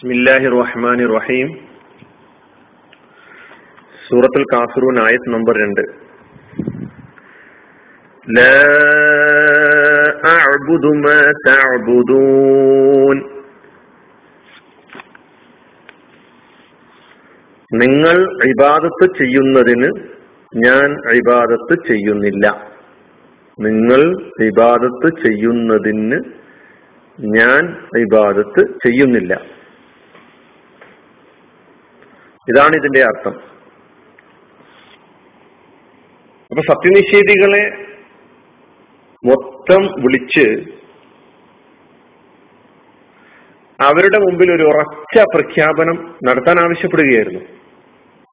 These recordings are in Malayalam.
ബിസ്മില്ലാഹി റഹ്മാൻ റഹീം സൂറത്തുൽ കാഫിറൂൻ ആയത് നമ്പർ രണ്ട് لا أعبد ما تعبدون നിങ്ങൾ ഇബാദത്ത് ചെയ്യുന്നതിന് ഞാൻ ഇബാദത്ത് ചെയ്യുന്നില്ല നിങ്ങൾ ഇബാദത്ത് ചെയ്യുന്നതിന് ഞാൻ ഇബാദത്ത് ചെയ്യുന്നില്ല ഇതാണ് ഇതിന്റെ അർത്ഥം. അപ്പൊ സത്യനിഷേധികളെ മൊത്തം വിളിച്ച് അവരുടെ മുമ്പിൽ ഒരു ഉറച്ച പ്രഖ്യാപനം നടത്താൻ ആവശ്യപ്പെടുകയായിരുന്നു.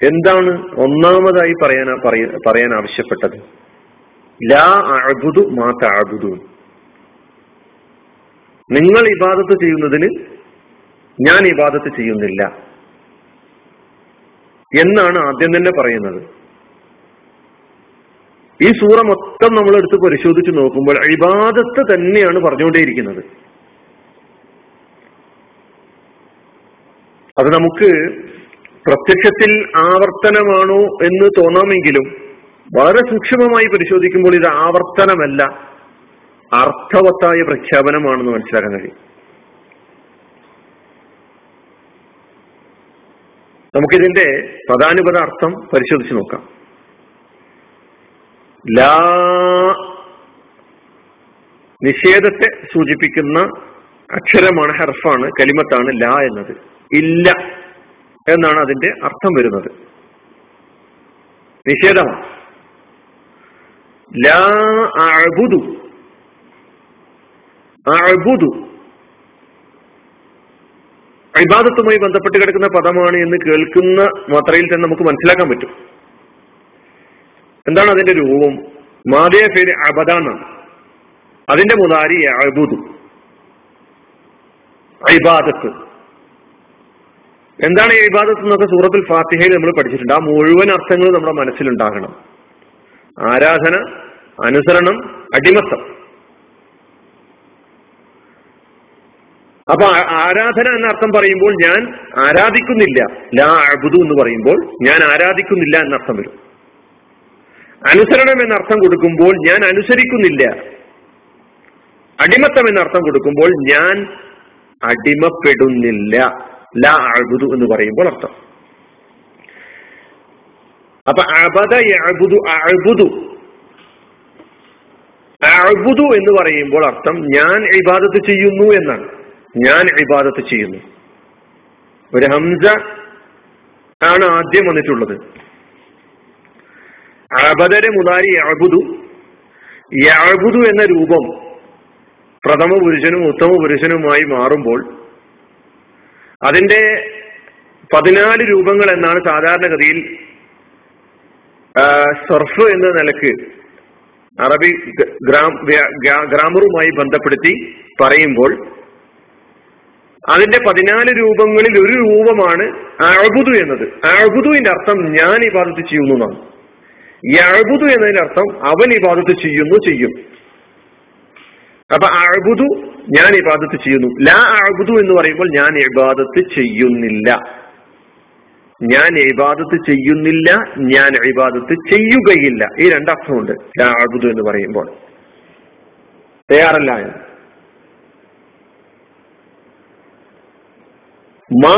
എന്താണ് ഒന്നാമതായി പറയാൻ പറയാൻ ആവശ്യപ്പെട്ടത്? ലാ അഴുതു മാ താഴുതു നിങ്ങൾ ഇബാദത്ത് ചെയ്യുന്നതിന് ഞാൻ ഇബാദത്ത് ചെയ്യുന്നില്ല. എന്നാണ് ആദ്യം തന്നെ പറയുന്നത്. ഈ സൂറ മൊത്തം നമ്മൾ എടുത്ത് പരിശോധിച്ച് നോക്കുമ്പോൾ ഇബാദത്ത് തന്നെയാണ് പറഞ്ഞുകൊണ്ടേയിരിക്കുന്നത്. അത് നമുക്ക് പ്രത്യക്ഷത്തിൽ ആവർത്തനമാണോ എന്ന് തോന്നാമെങ്കിലും വളരെ സൂക്ഷ്മമായി പരിശോധിക്കുമ്പോൾ ഇത് ആവർത്തനമല്ല അർത്ഥവത്തായ പ്രഖ്യാപനമാണെന്ന് മനസ്സിലാക്കാൻ കഴിയും. നമുക്കിതിന്റെ പ്രധാനപത അർത്ഥം പരിശോധിച്ച് നോക്കാം. ലാ നിഷേധത്തെ സൂചിപ്പിക്കുന്ന അക്ഷരമാണ് ഹർഫാണ് കലിമത്താണ് ലാ എന്നത്. ഇല്ല എന്നാണ് അതിന്റെ അർത്ഥം വരുന്നത്. നിഷേധമാണ്. ലാ അഴുതു അഴുതു ഇബാദത്തുമായി ബന്ധപ്പെട്ട് കിടക്കുന്ന പദമാണ് എന്ന് കേൾക്കുന്ന മാത്രയിൽ തന്നെ നമുക്ക് മനസ്സിലാക്കാൻ പറ്റും. എന്താണ് അതിന്റെ രൂപം? മാതയ പേര് അബദ അതിന്റെ മുതാരി അബുദു. ഇബാദത്ത് എന്താണ് ഈ ഇബാദത്ത് എന്നൊക്കെ സൂറത്തിൽ ഫാത്തിഹയിൽ നമ്മൾ പഠിച്ചിട്ടുണ്ട്. ആ മുഴുവൻ അർത്ഥങ്ങളും നമ്മുടെ മനസ്സിലുണ്ടാകണം. ആരാധന അനുസരണം അടിമത്തം. അപ്പൊ ആരാധന എന്ന അർത്ഥം പറയുമ്പോൾ ഞാൻ ആരാധിക്കുന്നില്ല. ലാ അബുദു എന്ന് പറയുമ്പോൾ ഞാൻ ആരാധിക്കുന്നില്ല എന്നർത്ഥം വരും. അനുസരണം എന്നർത്ഥം കൊടുക്കുമ്പോൾ ഞാൻ അനുസരിക്കുന്നില്ല. അടിമത്തം എന്നർത്ഥം കൊടുക്കുമ്പോൾ ഞാൻ അടിമപ്പെടുന്നില്ല. ലാ അഴുതു എന്ന് പറയുമ്പോൾ അർത്ഥം. അപ്പൊ അബദ അഴുതു അഴുതു അഴുതു എന്ന് പറയുമ്പോൾ അർത്ഥം ഞാൻ ഇബാദത്ത് ചെയ്യുന്നു എന്നാണ്. ഞാൻ ഇബാദത്ത് ചെയ്യുന്നു. ഒരു ഹംസ ആണ് ആദ്യം വന്നിട്ടുള്ളത്. അബദര മുതാരി യഅബുദു. യഅബുദു എന്ന രൂപം പ്രഥമ പുരുഷനും ഉത്തമ പുരുഷനുമായി മാറുമ്പോൾ അതിന്റെ പതിനാല് രൂപങ്ങൾ എന്നാണ് സാധാരണഗതിയിൽ സർഫ് എന്ന നിലയ്ക്ക് അറബി ഗ്രാമറുമായി ബന്ധപ്പെടുത്തി പറയുമ്പോൾ അതിന്റെ പതിനാല് രൂപങ്ങളിൽ ഒരു രൂപമാണ് അഴുതു എന്നത്. അഴുതുവിന്റെ അർത്ഥം ഞാൻ ഇബാദത്ത് ചെയ്യുന്നു എന്നാണ്. ഈ അഴുതു എന്നതിന്റെ അർത്ഥം അവൻ ഇബാദത്ത് ചെയ്യുന്നു ചെയ്യും. അപ്പൊ അഴുതു ഞാൻ ഇബാദത്ത് ചെയ്യുന്നു. ലാ അഴുതു എന്ന് പറയുമ്പോൾ ഞാൻ ഇബാദത്ത് ചെയ്യുന്നില്ല. ഞാൻ ഇബാദത്ത് ചെയ്യുന്നില്ല ഞാൻ ഇബാദത്ത് ചെയ്യുകയില്ല. ഈ രണ്ടർത്ഥമുണ്ട് ലാ അഴുതു എന്ന് പറയുമ്പോൾ. തയ്യാറല്ല മാ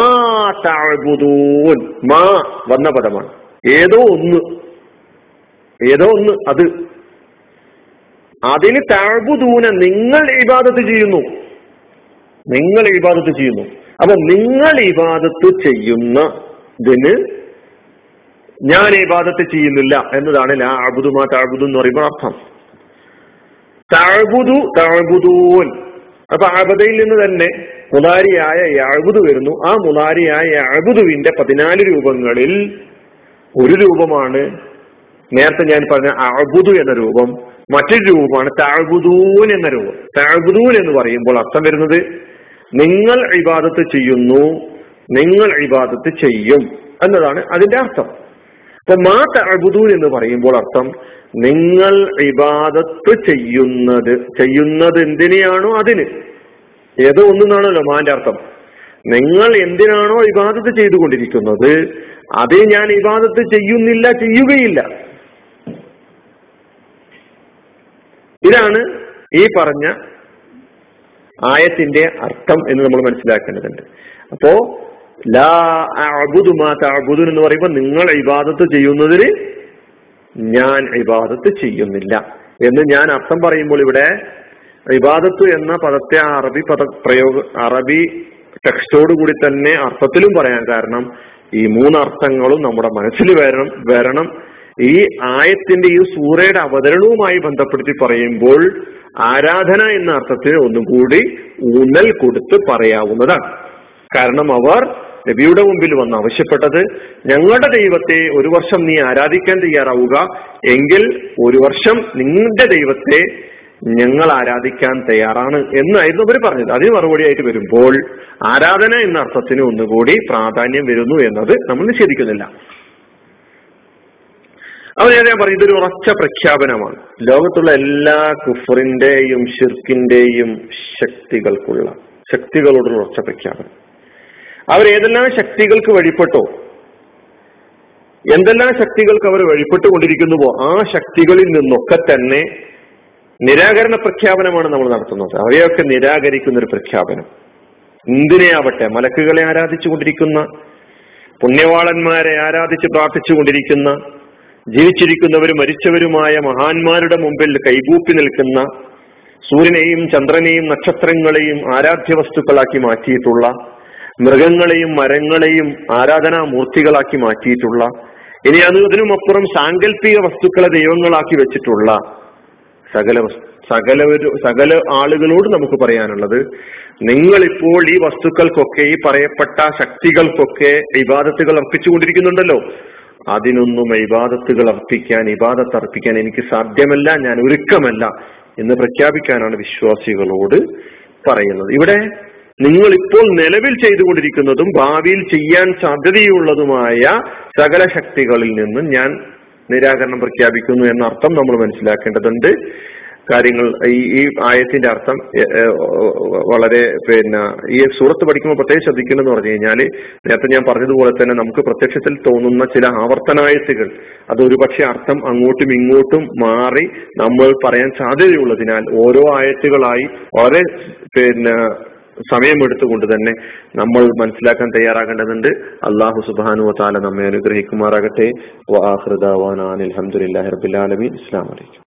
മാ വന്ന പദമാണ്. ഏതോ ഒന്ന്. ഏതോ ഒന്ന് അത്. അതിന് താഴ്ബുദൂന നിങ്ങൾ ഇബാദത്ത് ചെയ്യുന്നു. നിങ്ങൾ ഇബാദത്ത് ചെയ്യുന്നു. അപ്പൊ നിങ്ങൾ ഇബാദത്ത് ചെയ്യുന്ന ഇതിന് ഞാൻ ഇബാദത്ത് ചെയ്യുന്നില്ല എന്നതാണ് ലാ അബുദുമാ താഴ്ബുദു എന്ന് പറയുമ്പോൾ അർത്ഥം. താഴ്ബുദു താഴ്ബുദൂൻ അപ്പൊ അബദയിൽ നിന്ന് തന്നെ മുതാരിയായ യാഴുത് വരുന്നു. ആ മുതാരിയായ യാഴുതുവിന്റെ പതിനാല് രൂപങ്ങളിൽ ഒരു രൂപമാണ് നേരത്തെ ഞാൻ പറഞ്ഞ അഴുതു എന്ന രൂപം. മറ്റൊരു രൂപമാണ് താഴ്ബുദൂൻ എന്ന രൂപം. താഴ്ബുദൂൻ എന്ന് പറയുമ്പോൾ അർത്ഥം വരുന്നത് നിങ്ങൾ ഇബാദത്ത് ചെയ്യുന്നു നിങ്ങൾ ഇബാദത്ത് ചെയ്യും എന്നതാണ് അതിന്റെ അർത്ഥം. അപ്പൊ മാ താഴ്ബുദൂൻ എന്ന് പറയുമ്പോൾ അർത്ഥം നിങ്ങൾ ഇബാദത്ത് ചെയ്യുന്നത്. ചെയ്യുന്നത് എന്തിനെയാണോ അതിന്. ഏതോ ഒന്നാണല്ലോ മാന്റെ അർത്ഥം. നിങ്ങൾ എന്തിനാണോ ഇബാദത്ത് ചെയ്തുകൊണ്ടിരിക്കുന്നത്? അത് ഞാൻ ഇബാദത്ത് ചെയ്യുന്നില്ല ചെയ്യുകയില്ല. ഇതാണ് ഈ പറഞ്ഞ ആയത്തിന്റെ അർത്ഥം എന്ന് നമ്മൾ മനസ്സിലാക്കേണ്ടതുണ്ട്. അപ്പോ ലാ അബുദു മാ തഅബുദു എന്ന് പറയുമ്പോൾ നിങ്ങൾ ഇബാദത്ത് ചെയ്യുന്നതിന് ഞാൻ ഇബാദത്ത് ചെയ്യുന്നില്ല എന്ന് ഞാൻ അർത്ഥം പറയുമ്പോൾ ഇവിടെ ഇബാദത്ത് എന്ന പദത്തെ അറബി പദ പ്രയോഗ അറബി ടെക്സ്റ്റോട് കൂടി തന്നെ അർത്ഥത്തിലും പറയാൻ കാരണം ഈ മൂന്നർത്ഥങ്ങളും നമ്മുടെ മനസ്സിൽ വരണം വരണം. ഈ ആയത്തിന്റെ ഈ സൂറയുടെ അവതരണവുമായി ബന്ധപ്പെടുത്തി പറയുമ്പോൾ ആരാധന എന്ന അർത്ഥത്തിന് ഒന്നും കൂടി ഊന്നൽ കൊടുത്ത് പറയാവുന്നതാണ്. കാരണം അവർ നബിയുടെ മുമ്പിൽ വന്ന് ആവശ്യപ്പെട്ടത് ഞങ്ങളുടെ ദൈവത്തെ ഒരു വർഷം നീ ആരാധിക്കാൻ തയ്യാറാവുക എങ്കിൽ ഒരു വർഷം നിങ്ങളുടെ ദൈവത്തെ ഞങ്ങൾ ആരാധിക്കാൻ തയ്യാറാണ് എന്നായിരുന്നു അവർ പറഞ്ഞത്. അതിന് മറുപടിയായിട്ട് വരുമ്പോൾ ആരാധന എന്ന അർത്ഥത്തിന് ഒന്നുകൂടി പ്രാധാന്യം വരുന്നു എന്നത് നമ്മൾ നിഷേധിക്കുന്നില്ല. അവർ ഞാൻ പറയും ഇതൊരു ഉറച്ച പ്രഖ്യാപനമാണ്. ലോകത്തുള്ള എല്ലാ കുഫറിന്റെയും ഷിർക്കിന്റെയും ശക്തികൾക്കുള്ള ശക്തികളോടുള്ള ഉറച്ച പ്രഖ്യാപനം. അവർ ഏതെല്ലാം ശക്തികൾക്ക് വഴിപ്പെട്ടോ എന്തെല്ലാം ശക്തികൾക്ക് അവർ വഴിപ്പെട്ടുകൊണ്ടിരിക്കുന്നുവോ ആ ശക്തികളിൽ നിന്നൊക്കെ തന്നെ നിരാകരണ പ്രഖ്യാപനമാണ് നമ്മൾ നടത്തുന്നത്. അവയൊക്കെ നിരാകരിക്കുന്ന ഒരു പ്രഖ്യാപനം എന്തിനെയാവട്ടെ മലക്കുകളെ ആരാധിച്ചുകൊണ്ടിരിക്കുന്ന പുണ്യവാളന്മാരെ ആരാധിച്ച് പ്രാർത്ഥിച്ചുകൊണ്ടിരിക്കുന്ന ജീവിച്ചിരിക്കുന്നവരും മരിച്ചവരുമായ മഹാന്മാരുടെ മുമ്പിൽ കൈകൂപ്പി നിൽക്കുന്ന സൂര്യനെയും ചന്ദ്രനെയും നക്ഷത്രങ്ങളെയും ആരാധ്യ വസ്തുക്കളാക്കി മാറ്റിയിട്ടുള്ള മൃഗങ്ങളെയും മരങ്ങളെയും ആരാധനാ മൂർത്തികളാക്കി മാറ്റിയിട്ടുള്ള ഇനി അത് അതിനുമപ്പുറം സാങ്കല്പിക വസ്തുക്കളെ ദൈവങ്ങളാക്കി വെച്ചിട്ടുള്ള സകല സകല സകല ആളുകളോട് നമുക്ക് പറയാനുള്ളത് നിങ്ങൾ ഇപ്പോൾ ഈ വസ്തുക്കൾക്കൊക്കെ ഈ പറയപ്പെട്ട ശക്തികൾക്കൊക്കെ ഇബാദത്തുകൾ അർപ്പിച്ചുകൊണ്ടിരിക്കുന്നുണ്ടല്ലോ. അതിനൊന്നും ഇബാദത്തുകൾ അർപ്പിക്കാൻ ഇബാദത്ത് അർപ്പിക്കാൻ എനിക്ക് സാധ്യമല്ല ഞാൻ ഒരുക്കമല്ല എന്ന് പ്രഖ്യാപിക്കാനാണ് വിശ്വാസികളോട് പറയുന്നത്. ഇവിടെ നിങ്ങൾ ഇപ്പോൾ നിലവിൽ ചെയ്തുകൊണ്ടിരിക്കുന്നതും ഭാവിയിൽ ചെയ്യാൻ സാധ്യതയുള്ളതുമായ സകല ശക്തികളിൽ നിന്നും ഞാൻ നിരാകരണം പ്രഖ്യാപിക്കുന്നു എന്ന അർത്ഥം നമ്മൾ മനസ്സിലാക്കേണ്ടതുണ്ട്. കാര്യങ്ങൾ ഈ ആയത്തിന്റെ അർത്ഥം വളരെ പിന്നെ ഈ സൂറത്ത് പഠിക്കുമ്പോൾ പ്രത്യേകം ശ്രദ്ധിക്കണമെന്ന് പറഞ്ഞു കഴിഞ്ഞാൽ നേരത്തെ ഞാൻ പറഞ്ഞതുപോലെ തന്നെ നമുക്ക് പ്രത്യക്ഷത്തിൽ തോന്നുന്ന ചില ആവർത്തനായത്തുകൾ അത് ഒരുപക്ഷെ അർത്ഥം അങ്ങോട്ടും ഇങ്ങോട്ടും മാറി നമ്മൾ പറയാൻ സാധ്യതയുള്ളതിനാൽ ഓരോ ആയത്തുകളായി വളരെ പിന്നെ സമയമെടുത്തുകൊണ്ട് തന്നെ നമ്മൾ മനസ്സിലാക്കാൻ തയ്യാറാകേണ്ടതുണ്ട്. അള്ളാഹു സുബാനു താല നമ്മെ അനുഗ്രഹിക്കുമാറാകട്ടെ. വാഹൃദാൻ അലഹമുല്ലാ റബിൻ ഇസ്ലാം വലൈക്കും